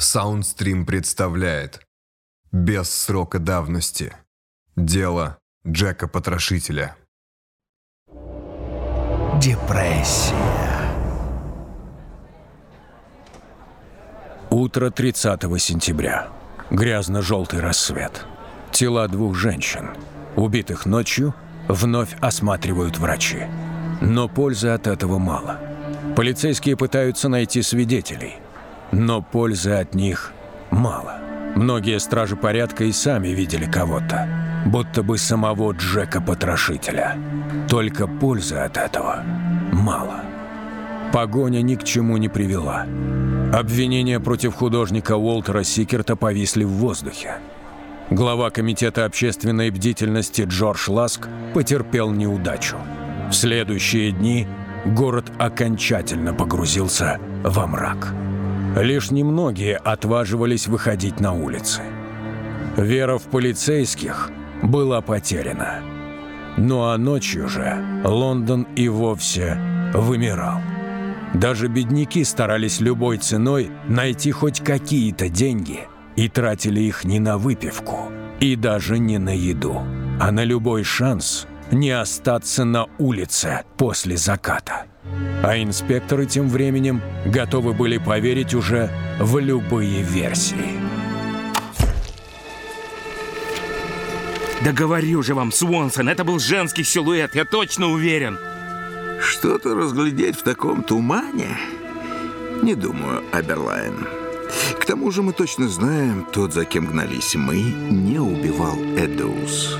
Саундстрим представляет Без срока давности Дело Джека Потрошителя Депрессия. Утро 30 сентября. Грязно-желтый рассвет. Тела двух женщин, убитых ночью, вновь осматривают врачи. Но пользы от этого мало. Полицейские пытаются найти свидетелей – но пользы от них мало. Многие стражи порядка и сами видели кого-то, будто бы самого Джека-потрошителя. Только пользы от этого мало. Погоня ни к чему не привела. Обвинения против художника Уолтера Сикерта повисли в воздухе. Глава Комитета общественной бдительности Джордж Ласк потерпел неудачу. В следующие дни город окончательно погрузился во мрак. Лишь немногие отваживались выходить на улицы. Вера в полицейских была потеряна. Ну а ночью же Лондон и вовсе вымирал. Даже бедняки старались любой ценой найти хоть какие-то деньги и тратили их не на выпивку, и даже не на еду, а на любой шанс не остаться на улице после заката. А инспекторы тем временем готовы были поверить уже в любые версии. Да говорю же вам, Свонсон, это был женский силуэт, я точно уверен. Что-то разглядеть в таком тумане? Не думаю, Аберлайн. К тому же мы точно знаем, тот, за кем гнались мы, не убивал Эдоус.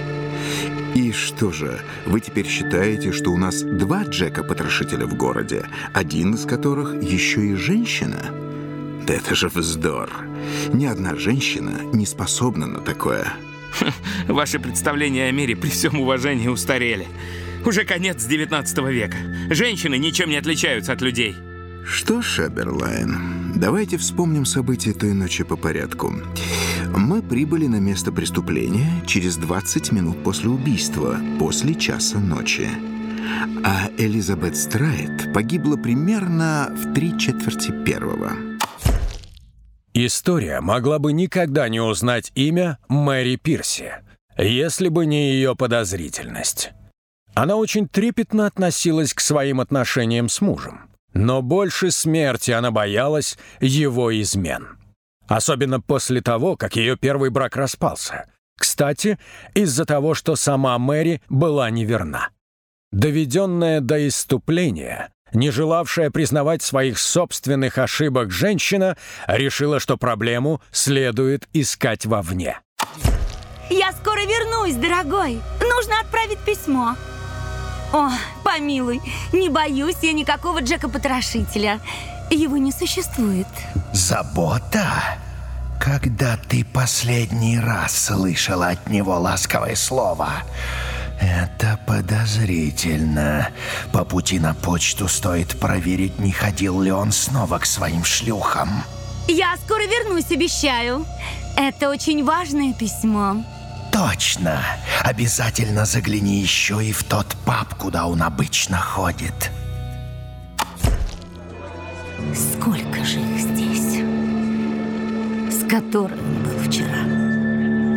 И что же, вы теперь считаете, что у нас два Джека-потрошителя в городе, один из которых еще и женщина? Да это же вздор. Ни одна женщина не способна на такое. Ваши представления о мире при всем уважении устарели. Уже конец 19 века. Женщины ничем не отличаются от людей. Что ж, Аберлайн, давайте вспомним события той ночи по порядку. Мы прибыли на место преступления через 20 минут после убийства, после часа ночи. А Элизабет Страйт погибла примерно в три четверти первого. История могла бы никогда не узнать имя Мэри Пирси, если бы не ее подозрительность. Она очень трепетно относилась к своим отношениям с мужем, но больше смерти она боялась его измен. Особенно после того, как ее первый брак распался. Кстати, из-за того, что сама Мэри была неверна. Доведенная до иступления, не желавшая признавать своих собственных ошибок женщина, решила, что проблему следует искать вовне. Я скоро вернусь, дорогой. Нужно отправить письмо. О, помилуй, не боюсь я никакого Джека-потрошителя. Его не существует. Забота? Когда ты последний раз слышала от него ласковое слово? Это подозрительно. По пути на почту стоит проверить, не ходил ли он снова к своим шлюхам. Я скоро вернусь, обещаю. Это очень важное письмо. Точно. Обязательно загляни еще и в тот паб, куда он обычно ходит. Сколько же их здесь? С которой он был вчера.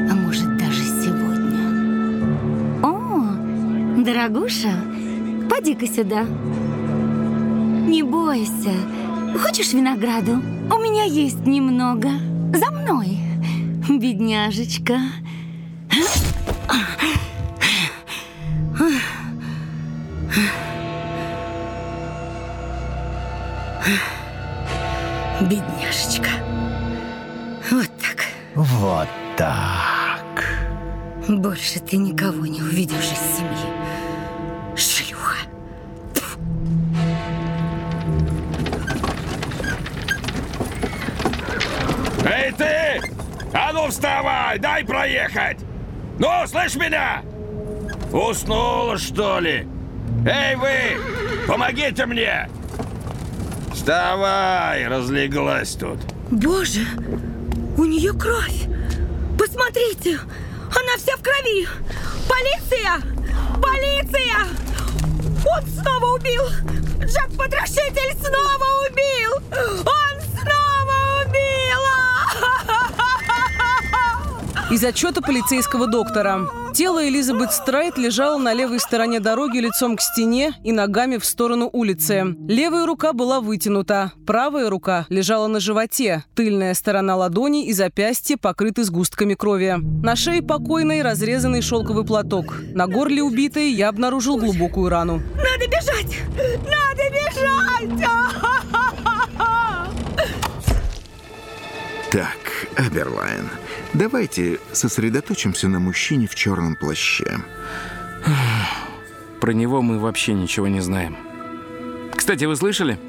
А может, даже сегодня. О, дорогуша, поди-ка сюда. Не бойся. Хочешь винограду? У меня есть немного. За мной, бедняжечка. Бедняжечка. Больше ты никого не увидишь из семьи. Шлюха. Эй ты! А ну вставай, дай проехать! Ну, слышь меня? Уснула, что ли? Эй вы, помогите мне! Вставай, разлеглась тут. Боже, у нее кровь. Посмотрите, она вся в крови. Полиция! Полиция! Он снова убил! Джек-потрошитель снова убил! Он снова убил! А! Из отчета полицейского доктора. Тело Элизабет Страйт лежало на левой стороне дороги лицом к стене и ногами в сторону улицы. Левая рука была вытянута, правая рука лежала на животе, тыльная сторона ладони и запястья покрыты сгустками крови. На шее покойной разрезанный шелковый платок. На горле убитой я обнаружил глубокую рану. Надо бежать! Надо бежать! Так, Аберлайн, давайте сосредоточимся на мужчине в черном плаще. Про него мы вообще ничего не знаем. Кстати, вы слышали?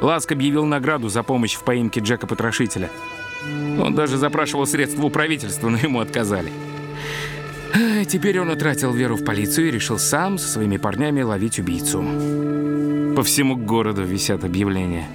Ласк объявил награду за помощь в поимке Джека Потрошителя. Он даже запрашивал средства у правительства, но ему отказали. Теперь он утратил веру в полицию и решил сам со своими парнями ловить убийцу. По всему городу висят объявления.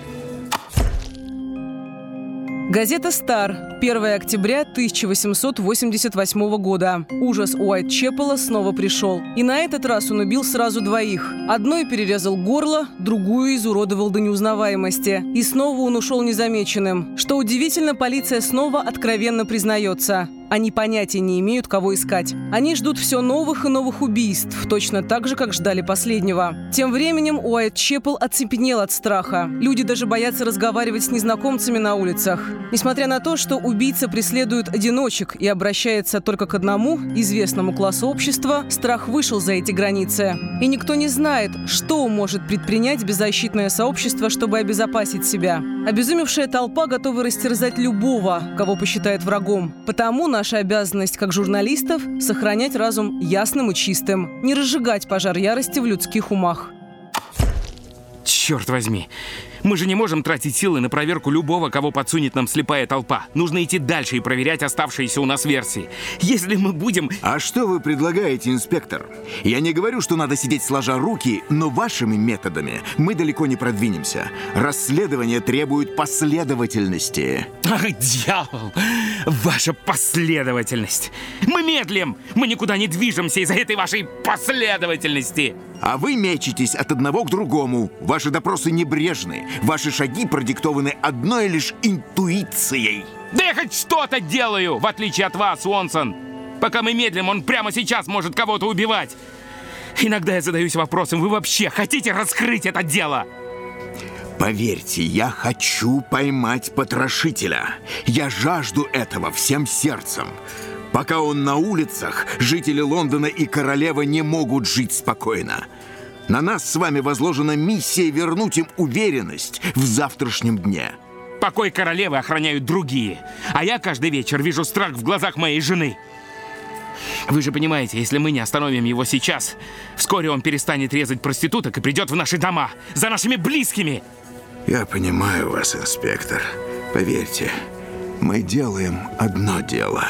Газета «Стар», 1 октября 1888 года. Ужас Уайт-Чепела снова пришел. И на этот раз он убил сразу двоих. Одной перерезал горло, другую изуродовал до неузнаваемости. И снова он ушел незамеченным. Что удивительно, полиция снова откровенно признается. Они понятия не имеют, кого искать. Они ждут все новых и новых убийств, точно так же, как ждали последнего. Тем временем Уайт Чепл оцепенел от страха. Люди даже боятся разговаривать с незнакомцами на улицах. Несмотря на то, что убийца преследует одиночек и обращается только к одному, известному классу общества, страх вышел за эти границы. И никто не знает, что может предпринять беззащитное сообщество, чтобы обезопасить себя. Обезумевшая толпа готова растерзать любого, кого посчитает врагом. Потому наша обязанность как журналистов – сохранять разум ясным и чистым, не разжигать пожар ярости в людских умах. Черт возьми! Мы же не можем тратить силы на проверку любого, кого подсунет нам слепая толпа. Нужно идти дальше и проверять оставшиеся у нас версии. Если мы будем... А что вы предлагаете, инспектор? Я не говорю, что надо сидеть сложа руки, но вашими методами мы далеко не продвинемся. Расследование требует последовательности. Ах, дьявол! Ваша последовательность! Мы медлим! Мы никуда не движемся из-за этой вашей последовательности! А вы мечетесь от одного к другому. Ваши допросы небрежны. Ваши шаги продиктованы одной лишь интуицией. Да я хоть что-то делаю, в отличие от вас, Уонсон! Пока мы медлим, он прямо сейчас может кого-то убивать. Иногда я задаюсь вопросом, вы вообще хотите раскрыть это дело? Поверьте, я хочу поймать потрошителя. Я жажду этого всем сердцем. Пока он на улицах, жители Лондона и королева не могут жить спокойно. На нас с вами возложена миссия вернуть им уверенность в завтрашнем дне. Покой королевы охраняют другие, а я каждый вечер вижу страх в глазах моей жены. Вы же понимаете, если мы не остановим его сейчас, вскоре он перестанет резать проституток и придет в наши дома, за нашими близкими. Я понимаю вас, инспектор. Поверьте, мы делаем одно дело.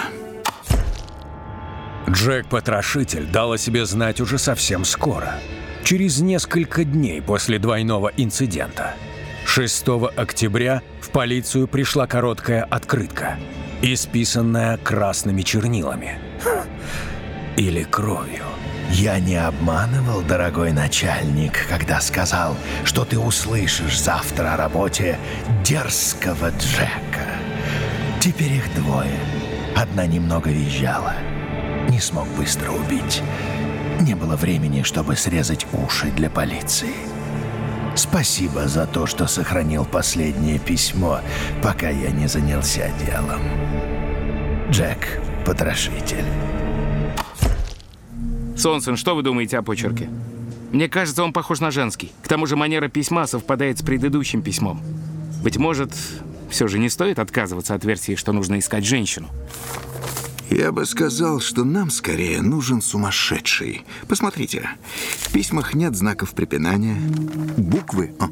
Джек-потрошитель дал о себе знать уже совсем скоро. Через несколько дней после двойного инцидента. 6 октября в полицию пришла короткая открытка, исписанная красными чернилами. Или кровью. Я не обманывал, дорогой начальник, когда сказал, что ты услышишь завтра о работе дерзкого Джека. Теперь их двое. Одна немного визжала. Не смог быстро убить. Не было времени, чтобы срезать уши для полиции. Спасибо за то, что сохранил последнее письмо, пока я не занялся делом. Джек, потрошитель. Сонсон, что вы думаете о почерке? Мне кажется, он похож на женский. К тому же манера письма совпадает с предыдущим письмом. Быть может, все же не стоит отказываться от версии, что нужно искать женщину. Я бы сказал, что нам скорее нужен сумасшедший. Посмотрите, в письмах нет знаков препинания. Буквы о,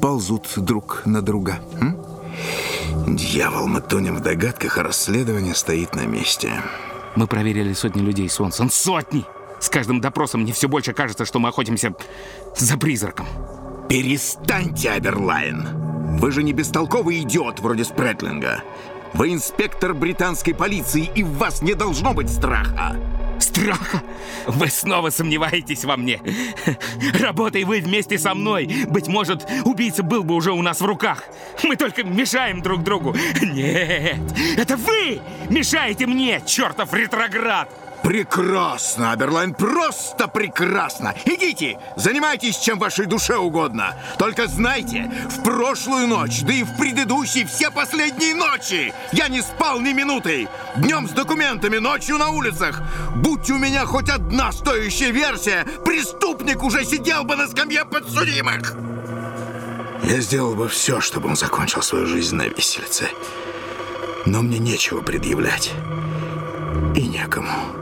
ползут друг на друга. М? Дьявол, мы тонем в догадках, а расследование стоит на месте. Мы проверили сотни людей, Сонсон. Сотни! С каждым допросом мне все больше кажется, что мы охотимся за призраком. Перестаньте, Аберлайн! Вы же не бестолковый идиот вроде Спретлинга. Вы инспектор британской полиции, и в вас не должно быть страха. Страха? Вы снова сомневаетесь во мне. Работай вы вместе со мной. Быть может, убийца был бы уже у нас в руках. Мы только мешаем друг другу. Нет, это вы мешаете мне, чертов ретроград. Прекрасно, Аберлайн, просто прекрасно. Идите, занимайтесь, чем вашей душе угодно. Только знайте, в прошлую ночь, да и в предыдущие все последние ночи я не спал ни минуты. Днем с документами, ночью на улицах. Будь у меня хоть одна стоящая версия, преступник уже сидел бы на скамье подсудимых. Я сделал бы все, чтобы он закончил свою жизнь на виселице. Но мне нечего предъявлять. И некому.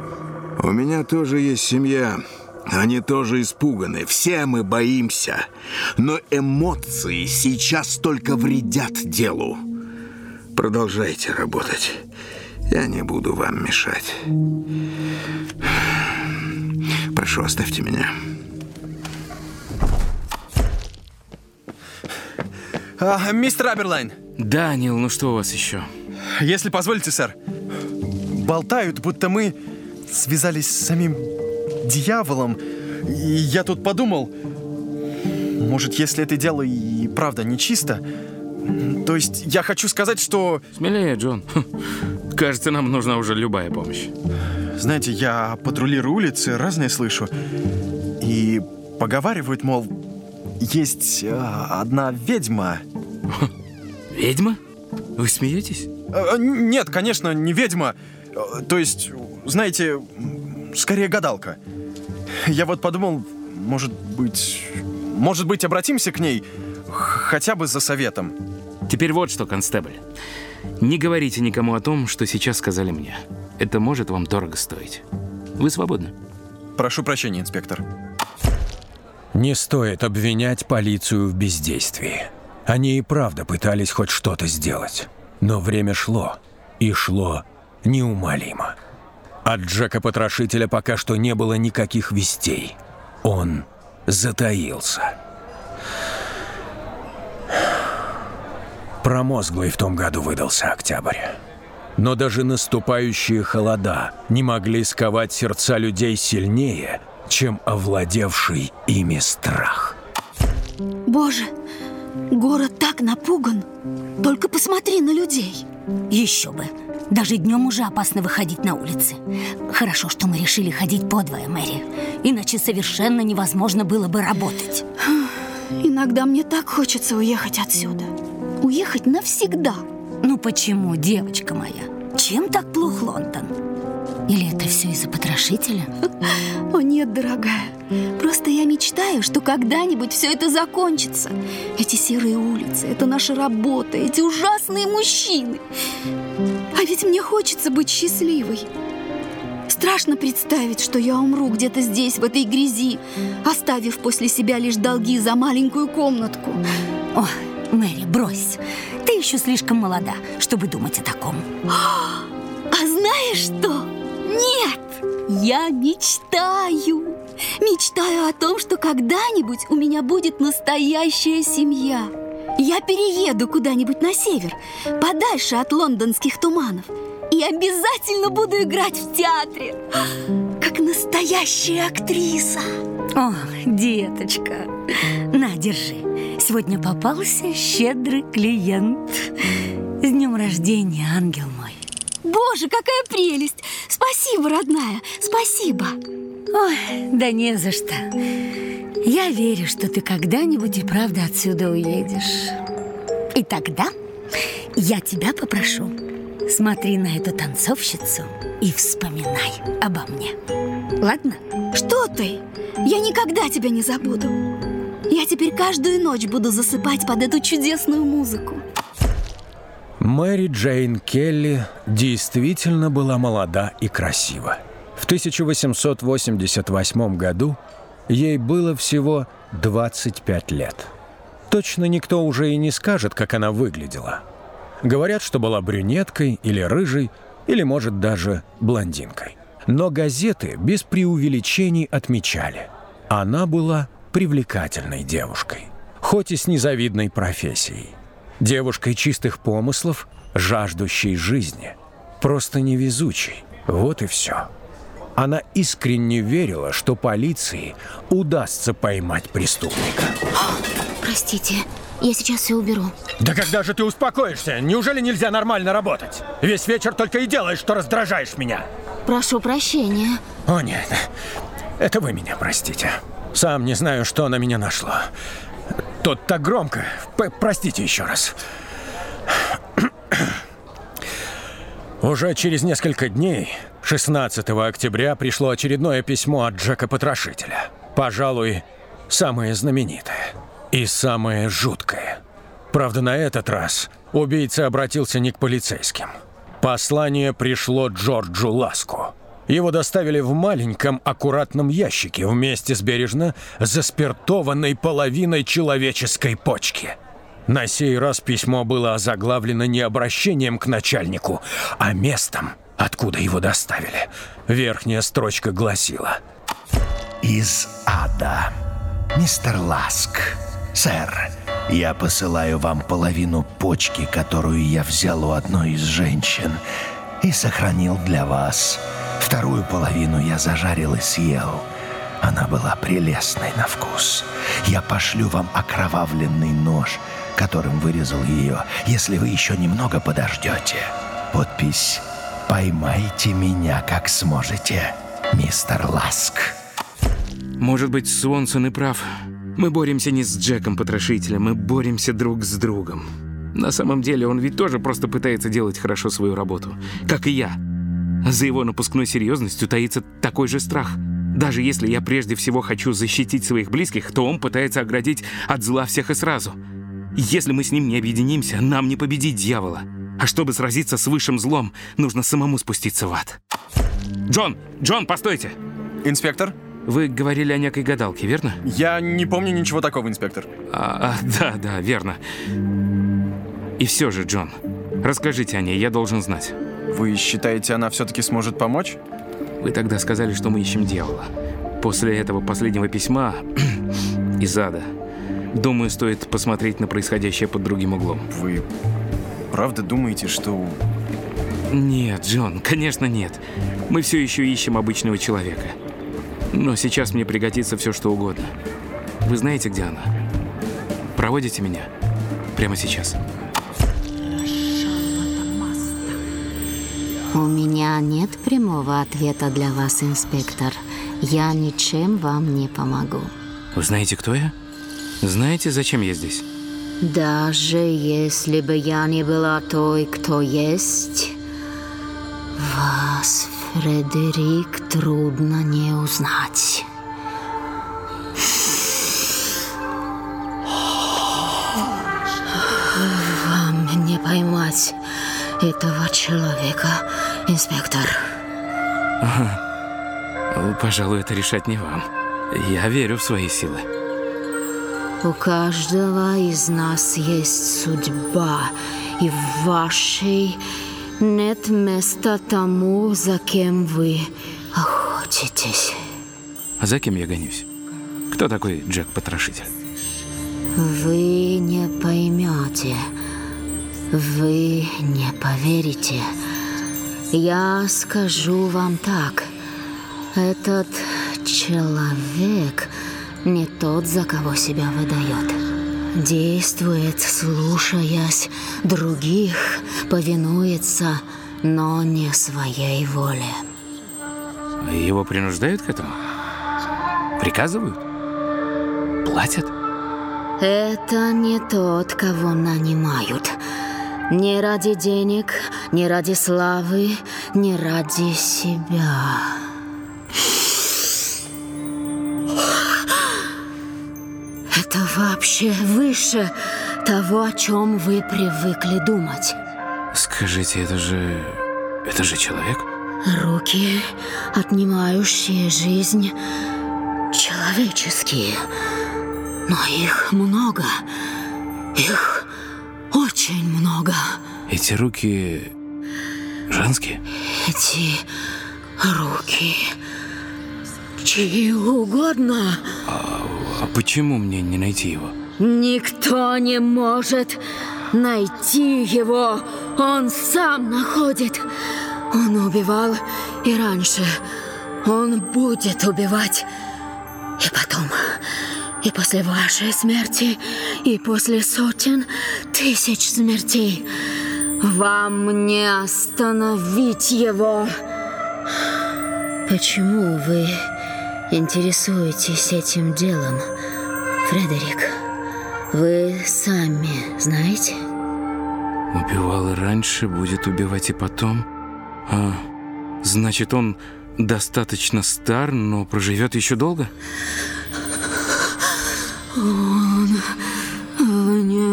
У меня тоже есть семья. Они тоже испуганы. Все мы боимся. Но эмоции сейчас только вредят делу. Продолжайте работать. Я не буду вам мешать. Прошу, оставьте меня. А, мистер Аберлайн, Да, Нил, ну что у вас еще? если позволите, сэр. Болтают, будто мы связались с самим дьяволом. И я тут подумал, может, если это дело и правда нечисто, то есть я хочу сказать, что, Смелее, Джон. Кажется, нам нужна уже любая помощь. знаете, я патрулирую улицы, разное слышу. И поговаривают, мол, есть э, одна ведьма. Ведьма? Вы смеетесь? Э, Нет, конечно, не ведьма. Э, То есть, знаете, скорее гадалка. Я вот подумал, может быть... Может быть, обратимся к ней хотя бы за советом. Теперь вот что, констебль. Не говорите никому о том, что сейчас сказали мне. Это может вам дорого стоить. Вы свободны. Прошу прощения, инспектор. Не стоит обвинять полицию в бездействии. Они и правда пытались хоть что-то сделать. Но время шло, и шло неумолимо. От Джека-потрошителя пока что не было никаких вестей. Он затаился. Промозглый в том году выдался октябрь. Но даже наступающие холода не могли сковать сердца людей сильнее, чем овладевший ими страх. Боже, город так напуган. Только посмотри на людей. Еще бы. Даже днем уже опасно выходить на улицы. Хорошо, что мы решили ходить подвое, Мэри. Иначе совершенно невозможно было бы работать. Иногда мне так хочется уехать отсюда. Уехать навсегда. Ну почему, девочка моя? Чем так плох Лондон? Или это все из-за потрошителя? О нет, дорогая. Просто я мечтаю, что когда-нибудь все это закончится. Эти серые улицы, это наша работа, эти ужасные мужчины. А ведь мне хочется быть счастливой. Страшно представить, что я умру где-то здесь, в этой грязи, оставив после себя лишь долги за маленькую комнатку. О, Мэри, брось. Ты еще слишком молода, чтобы думать о таком. А знаешь что? Нет, я мечтаю. Мечтаю о том, что когда-нибудь у меня будет настоящая семья. Я перееду куда-нибудь на север, подальше от лондонских туманов. И обязательно буду играть в театре, как настоящая актриса. О, деточка, на, держи. Сегодня попался щедрый клиент. С днем рождения, ангел мой. Боже, какая прелесть! Спасибо, родная, спасибо. Ой, да не за что. Я верю, что ты когда-нибудь и правда отсюда уедешь. И тогда я тебя попрошу. Смотри на эту танцовщицу и вспоминай обо мне. Ладно? Что ты? Я никогда тебя не забуду. Я теперь каждую ночь буду засыпать под эту чудесную музыку. Мэри Джейн Келли действительно была молода и красива. В 1888 году ей было всего 25 лет. Точно никто уже и не скажет, как она выглядела. Говорят, что была брюнеткой или рыжей, или, может, даже блондинкой. Но газеты без преувеличений отмечали. Она была привлекательной девушкой, хоть и с незавидной профессией. Девушкой чистых помыслов, жаждущей жизни. Просто невезучей. Вот и все. Она искренне верила, что полиции удастся поймать преступника. Простите, я сейчас все уберу. Да когда же ты успокоишься? Неужели нельзя нормально работать? Весь вечер только и делаешь, что раздражаешь меня. Прошу прощения. О нет, это вы меня простите. Сам не знаю, что на меня нашло. Тут так громко. П простите еще раз. Уже через несколько дней, 16 октября, пришло очередное письмо от Джека Потрошителя. Пожалуй, самое знаменитое и самое жуткое. Правда, на этот раз убийца обратился не к полицейским. Послание пришло Джорджу Ласку. Его доставили в маленьком аккуратном ящике вместе с бережно заспиртованной половиной человеческой почки. На сей раз письмо было озаглавлено не обращением к начальнику, а местом, откуда его доставили. Верхняя строчка гласила Из ада. Мистер Ласк. Сэр, я посылаю вам половину почки, которую я взял у одной из женщин и сохранил для вас. Вторую половину я зажарил и съел. Она была прелестной на вкус. Я пошлю вам окровавленный нож, которым вырезал ее, если вы еще немного подождете. Подпись «Поймайте меня, как сможете, мистер Ласк». Может быть, Свонсон и прав. Мы боремся не с Джеком Потрошителем, мы боремся друг с другом. На самом деле он ведь тоже просто пытается делать хорошо свою работу. Как и я. За его напускной серьезностью таится такой же страх. Даже если я прежде всего хочу защитить своих близких, то он пытается оградить от зла всех и сразу. Если мы с ним не объединимся, нам не победить дьявола. А чтобы сразиться с высшим злом, нужно самому спуститься в ад. Джон! Джон, постойте! Инспектор? Вы говорили о некой гадалке, верно? Я не помню ничего такого, инспектор. А, а, да, да, верно. И все же, Джон, расскажите о ней, я должен знать. Вы считаете, она все-таки сможет помочь? Вы тогда сказали, что мы ищем дьявола. После этого последнего письма из ада, думаю, стоит посмотреть на происходящее под другим углом. Вы правда думаете, что... Нет, Джон, конечно нет. Мы все еще ищем обычного человека. Но сейчас мне пригодится все, что угодно. Вы знаете, где она? Проводите меня? Прямо сейчас. У меня нет прямого ответа для вас, инспектор. Я ничем вам не помогу. Вы знаете, кто я? Знаете, зачем я здесь? Даже если бы я не была той, кто есть, вас, Фредерик, трудно не узнать. Вам не поймать этого человека, инспектор. Пожалуй, это решать не вам. Я верю в свои силы. У каждого из нас есть судьба, и в вашей нет места тому, за кем вы охотитесь. А за кем я гонюсь? Кто такой Джек-потрошитель? Вы не поймете. Вы не поверите. Я скажу вам так. Этот человек не тот, за кого себя выдает. Действует, слушаясь других, повинуется, но не своей воле. Его принуждают к этому? Приказывают? Платят? Это не тот, кого нанимают. Не ради денег, не ради славы, не ради себя. Это вообще выше того, о чем вы привыкли думать. Скажите, это же... это же человек? Руки, отнимающие жизнь, человеческие. Но их много. Их очень много. Эти руки... женские? Эти руки... Чьи угодно. А, а почему мне не найти его? Никто не может найти его. Он сам находит. Он убивал и раньше. Он будет убивать. И потом, и после вашей смерти, и после сотен тысяч смертей. Вам не остановить его. Почему вы интересуетесь этим делом, Фредерик? Вы сами знаете? Убивал и раньше, будет убивать и потом. А, значит, он достаточно стар, но проживет еще долго? Он вне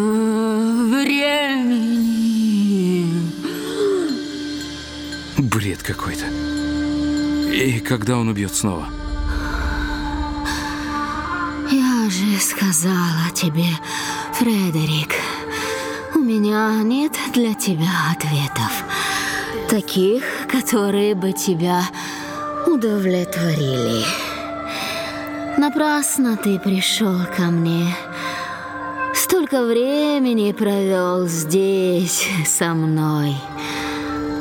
времени. Бред какой-то. И когда он убьет снова? Я же сказала тебе, Фредерик, у меня нет для тебя ответов. Таких, которые бы тебя удовлетворили. Напрасно ты пришел ко мне. Столько времени провел здесь со мной.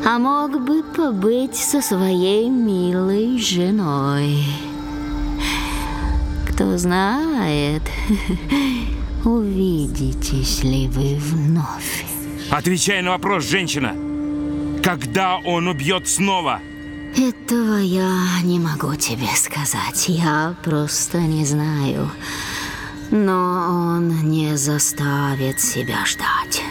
А мог бы побыть со своей милой женой. Кто знает, увидитесь ли вы вновь. Отвечай на вопрос, женщина. Когда он убьет снова? Этого я не могу тебе сказать. Я просто не знаю. Но он не заставит себя ждать.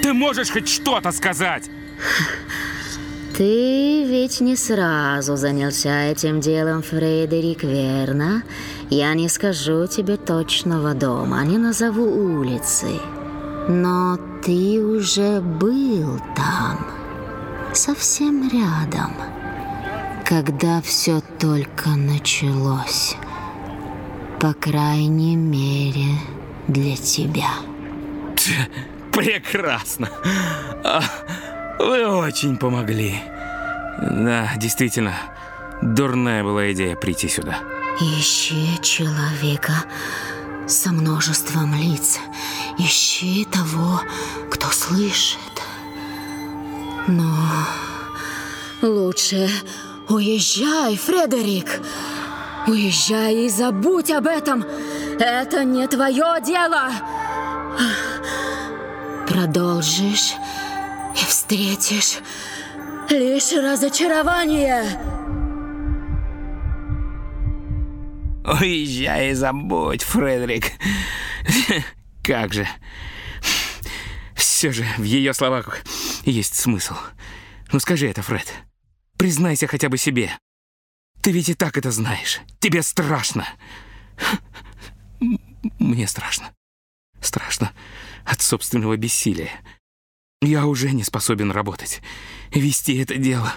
Ты можешь хоть что-то сказать? Ты ведь не сразу занялся этим делом, Фредерик, верно? Я не скажу тебе точного дома, не назову улицы. Но ты уже был там, совсем рядом когда все только началось. По крайней мере, для тебя. Прекрасно. А, вы очень помогли. Да, действительно, дурная была идея прийти сюда. Ищи человека со множеством лиц. Ищи того, кто слышит. Но лучше Уезжай, Фредерик! Уезжай и забудь об этом! Это не твое дело! Продолжишь и встретишь лишь разочарование. Уезжай и забудь, Фредерик. Как же. Все же в ее словах есть смысл. Ну скажи это, Фред. Признайся хотя бы себе. Ты ведь и так это знаешь. Тебе страшно. Мне страшно. Страшно от собственного бессилия. Я уже не способен работать. Вести это дело.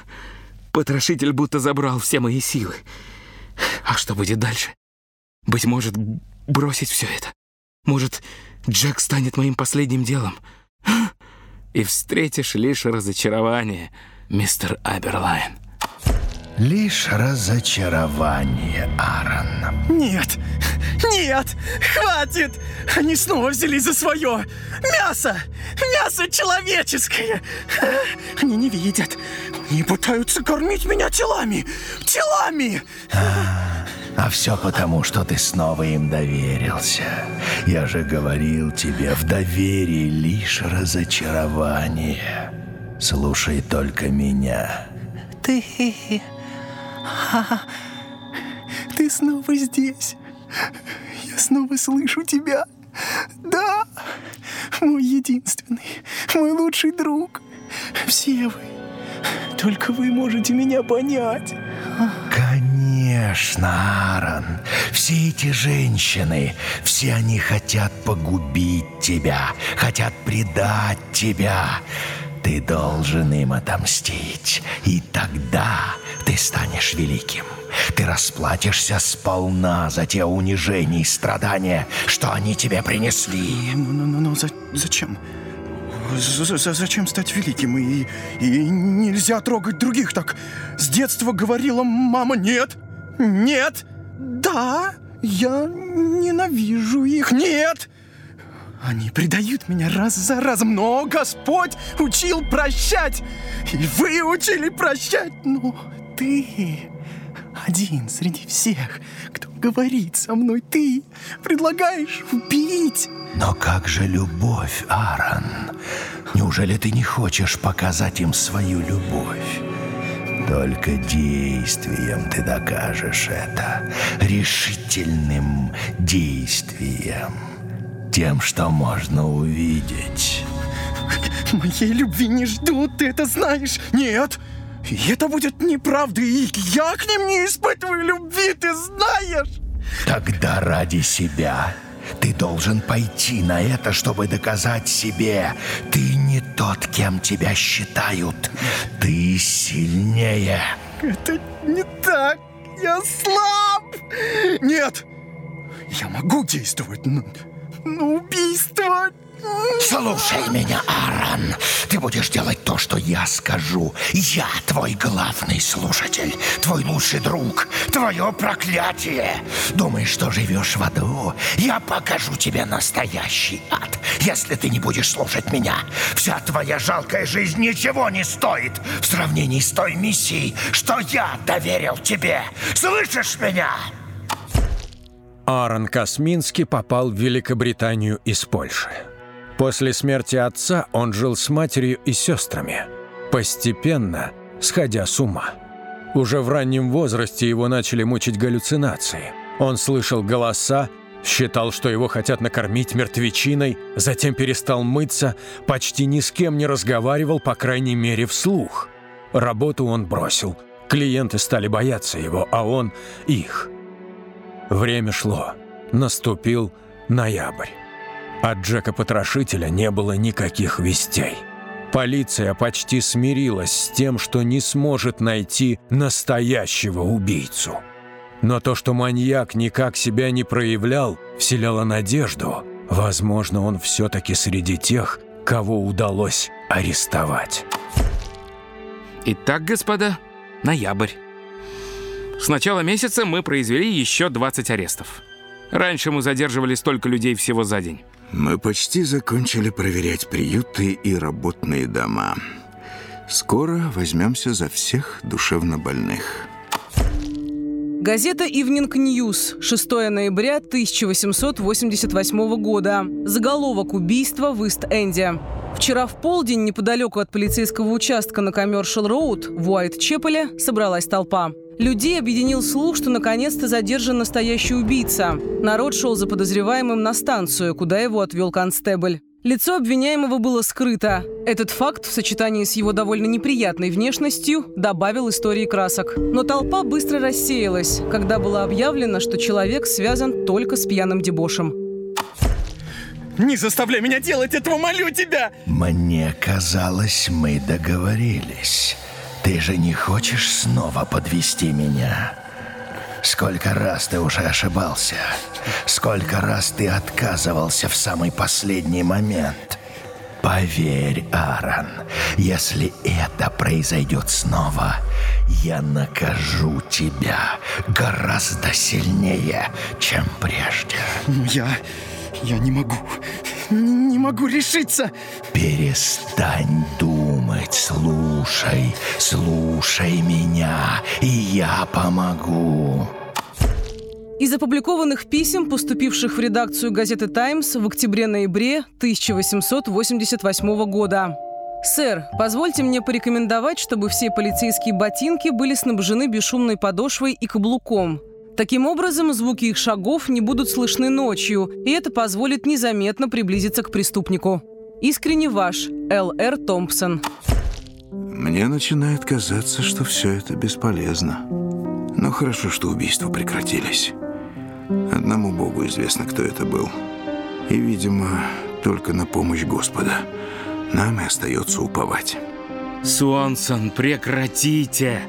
Потрошитель будто забрал все мои силы. А что будет дальше? Быть может, бросить все это? Может, Джек станет моим последним делом? И встретишь лишь разочарование — мистер Аберлайн. Лишь разочарование, Аарон. Нет, нет, хватит! Они снова взялись за свое. Мясо! Мясо человеческое! Они не видят. Они пытаются кормить меня телами! Телами! А, а все потому, что ты снова им доверился. Я же говорил тебе, в доверии лишь разочарование. Слушай только меня. Ты... Ты снова здесь. Я снова слышу тебя. Да, мой единственный, мой лучший друг. Все вы. Только вы можете меня понять. Конечно, Аарон. Все эти женщины, все они хотят погубить тебя, хотят предать тебя. Ты должен им отомстить, и тогда ты станешь великим. Ты расплатишься сполна за те унижения и страдания, что они тебе принесли. Ну, ну, ну, ну за, зачем? За, зачем стать великим? И, и нельзя трогать других так. С детства говорила мама «нет». Нет. Да, я ненавижу их. Нет. Они предают меня раз за разом, но Господь учил прощать. И вы учили прощать, но ты один среди всех, кто говорит со мной. Ты предлагаешь убить. Но как же любовь, Аарон? Неужели ты не хочешь показать им свою любовь? Только действием ты докажешь это. Решительным действием. Тем, что можно увидеть. Моей любви не ждут, ты это знаешь. Нет, и это будет неправда, и я к ним не испытываю любви, ты знаешь. Тогда ради себя ты должен пойти на это, чтобы доказать себе, ты не тот, кем тебя считают. Ты сильнее. Это не так. Я слаб. Нет, я могу действовать, но, но убийство Слушай меня, Аарон. Ты будешь делать то, что я скажу. Я твой главный слушатель, твой лучший друг, твое проклятие. Думаешь, что живешь в аду? Я покажу тебе настоящий ад, если ты не будешь слушать меня. Вся твоя жалкая жизнь ничего не стоит в сравнении с той миссией, что я доверил тебе. Слышишь меня? Аарон Косминский попал в Великобританию из Польши. После смерти отца он жил с матерью и сестрами, постепенно сходя с ума. Уже в раннем возрасте его начали мучить галлюцинации. Он слышал голоса, считал, что его хотят накормить мертвечиной, затем перестал мыться, почти ни с кем не разговаривал, по крайней мере, вслух. Работу он бросил. Клиенты стали бояться его, а он – их. Время шло. Наступил ноябрь. От Джека-потрошителя не было никаких вестей. Полиция почти смирилась с тем, что не сможет найти настоящего убийцу. Но то, что маньяк никак себя не проявлял, вселяло надежду. Возможно, он все-таки среди тех, кого удалось арестовать. Итак, господа, ноябрь. С начала месяца мы произвели еще 20 арестов. Раньше мы задерживали столько людей всего за день. Мы почти закончили проверять приюты и работные дома. Скоро возьмемся за всех душевнобольных. Газета «Evening News», 6 ноября 1888 года. Заголовок убийства в Ист-Энде. Вчера в полдень неподалеку от полицейского участка на Коммершал-Роуд в Уайтчепеле собралась толпа. Людей объединил слух, что наконец-то задержан настоящий убийца. Народ шел за подозреваемым на станцию, куда его отвел констебль. Лицо обвиняемого было скрыто. Этот факт в сочетании с его довольно неприятной внешностью добавил истории красок. Но толпа быстро рассеялась, когда было объявлено, что человек связан только с пьяным дебошем. Не заставляй меня делать этого, молю тебя! Мне казалось, мы договорились. Ты же не хочешь снова подвести меня? Сколько раз ты уже ошибался? Сколько раз ты отказывался в самый последний момент? Поверь, Аарон, если это произойдет снова, я накажу тебя гораздо сильнее, чем прежде. Я... я не могу. Не могу решиться. Перестань думать, слушай, слушай меня, и я помогу. Из опубликованных писем, поступивших в редакцию газеты «Таймс» в октябре-ноябре 1888 года. «Сэр, позвольте мне порекомендовать, чтобы все полицейские ботинки были снабжены бесшумной подошвой и каблуком. Таким образом, звуки их шагов не будут слышны ночью, и это позволит незаметно приблизиться к преступнику. Искренне ваш, Л.Р. Томпсон». Мне начинает казаться, что все это бесполезно. Но хорошо, что убийства прекратились. Одному Богу известно, кто это был. И, видимо, только на помощь Господа. Нам и остается уповать. Суансон, прекратите!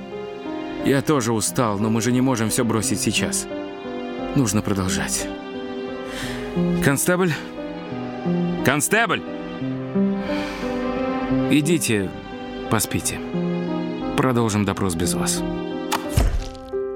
Я тоже устал, но мы же не можем все бросить сейчас. Нужно продолжать. Констебль? Констебль! Идите, поспите. Продолжим допрос без вас.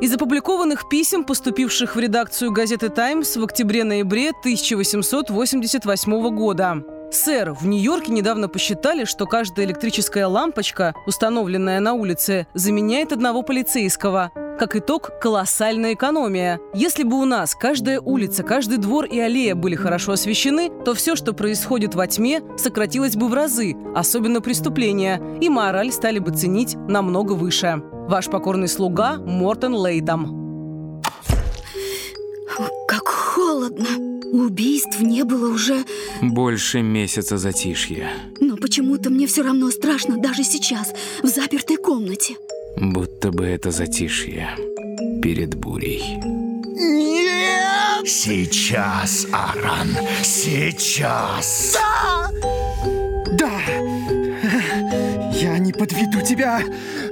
Из опубликованных писем, поступивших в редакцию газеты «Таймс» в октябре-ноябре 1888 года. Сэр, в Нью-Йорке недавно посчитали, что каждая электрическая лампочка, установленная на улице, заменяет одного полицейского. Как итог, колоссальная экономия. Если бы у нас каждая улица, каждый двор и аллея были хорошо освещены, то все, что происходит во тьме, сократилось бы в разы, особенно преступления, и мораль стали бы ценить намного выше. Ваш покорный слуга Мортон Лейдам. Как холодно. Убийств не было уже... Больше месяца затишья. Но почему-то мне все равно страшно даже сейчас, в запертой комнате. Будто бы это затишье перед бурей. Сейчас, Аран, сейчас. Да! Я не подведу тебя.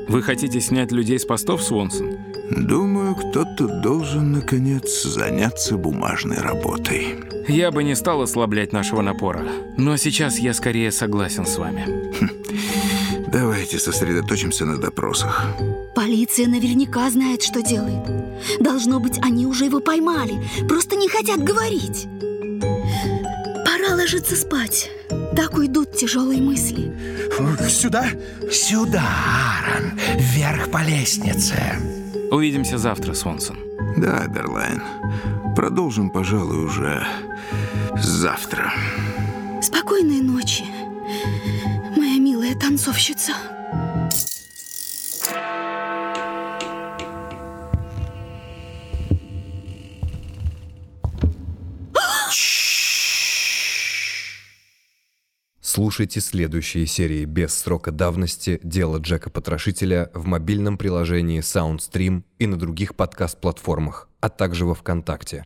Вы хотите снять людей с постов, Свонсон? Думаю, кто-то должен, наконец, заняться бумажной работой. Я бы не стал ослаблять нашего напора. Но сейчас я скорее согласен с вами. Давайте сосредоточимся на допросах. Полиция наверняка знает, что делает. Должно быть, они уже его поймали, просто не хотят говорить. Пора ложиться спать. Так уйдут тяжелые мысли. Сюда? Сюда, Аран, вверх по лестнице. Увидимся завтра, Свонсон. Да, Берлайн. Продолжим, пожалуй, уже завтра. Спокойной ночи, танцовщица. Слушайте следующие серии без срока давности «Дело Джека Потрошителя» в мобильном приложении SoundStream и на других подкаст-платформах, а также во ВКонтакте.